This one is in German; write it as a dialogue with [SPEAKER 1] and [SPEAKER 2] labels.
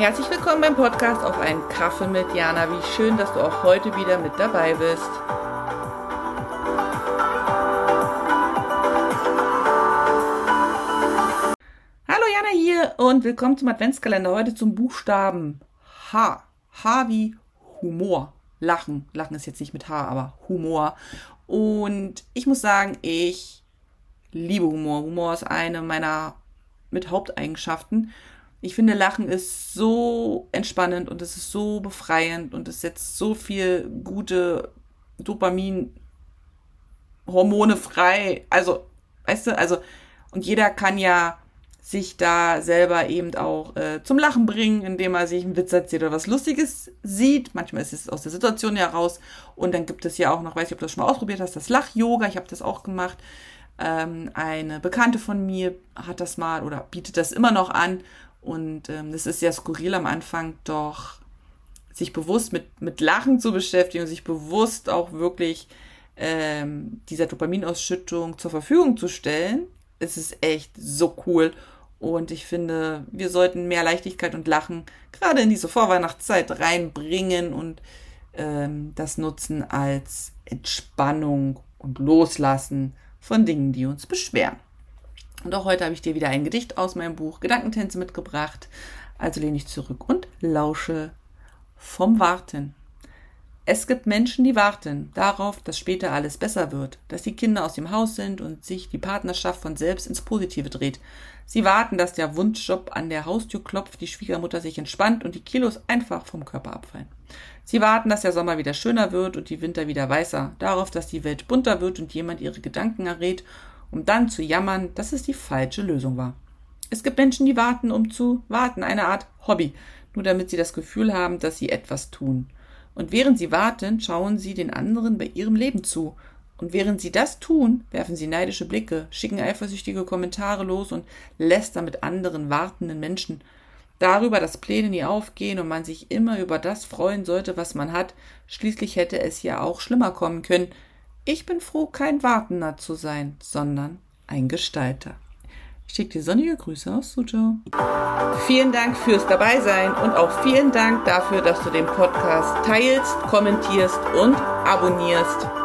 [SPEAKER 1] Herzlich willkommen beim Podcast auf einen Kaffee mit Jana. Wie schön, dass du auch heute wieder mit dabei bist. Hallo Jana hier und willkommen zum Adventskalender. Heute zum Buchstaben H. H wie Humor. Lachen. Lachen ist jetzt nicht mit H, aber Humor. Und ich muss sagen, ich liebe Humor. Humor ist eine meiner mit Haupteigenschaften. Ich finde, Lachen ist so entspannend und es ist so befreiend und es setzt so viel gute Dopamin-Hormone frei. Also, weißt du, also, und jeder kann ja sich da selber eben auch äh, zum Lachen bringen, indem er sich einen Witz erzählt oder was Lustiges sieht. Manchmal ist es aus der Situation heraus. Und dann gibt es ja auch noch, weiß ich, ob du das schon mal ausprobiert hast, das Lach-Yoga. Ich habe das auch gemacht. Ähm, eine Bekannte von mir hat das mal oder bietet das immer noch an. Und ähm, das ist ja skurril am Anfang, doch sich bewusst mit, mit Lachen zu beschäftigen und sich bewusst auch wirklich ähm, dieser Dopaminausschüttung zur Verfügung zu stellen, es ist echt so cool. Und ich finde, wir sollten mehr Leichtigkeit und Lachen gerade in diese Vorweihnachtszeit reinbringen und ähm, das nutzen als Entspannung und Loslassen von Dingen, die uns beschweren. Und auch heute habe ich dir wieder ein Gedicht aus meinem Buch Gedankentänze mitgebracht. Also lehne ich zurück und lausche vom Warten. Es gibt Menschen, die warten darauf, dass später alles besser wird, dass die Kinder aus dem Haus sind und sich die Partnerschaft von selbst ins Positive dreht. Sie warten, dass der Wunschjob an der Haustür klopft, die Schwiegermutter sich entspannt und die Kilos einfach vom Körper abfallen. Sie warten, dass der Sommer wieder schöner wird und die Winter wieder weißer, darauf, dass die Welt bunter wird und jemand ihre Gedanken errät um dann zu jammern, dass es die falsche Lösung war. Es gibt Menschen, die warten, um zu warten, eine Art Hobby, nur damit sie das Gefühl haben, dass sie etwas tun. Und während sie warten, schauen sie den anderen bei ihrem Leben zu. Und während sie das tun, werfen sie neidische Blicke, schicken eifersüchtige Kommentare los und lästern mit anderen wartenden Menschen darüber, dass Pläne nie aufgehen und man sich immer über das freuen sollte, was man hat. Schließlich hätte es ja auch schlimmer kommen können. Ich bin froh, kein Wartender zu sein, sondern ein Gestalter. Ich schicke dir sonnige Grüße aus Suzhou. Vielen Dank fürs Dabeisein und auch vielen Dank dafür, dass du den Podcast teilst, kommentierst und abonnierst.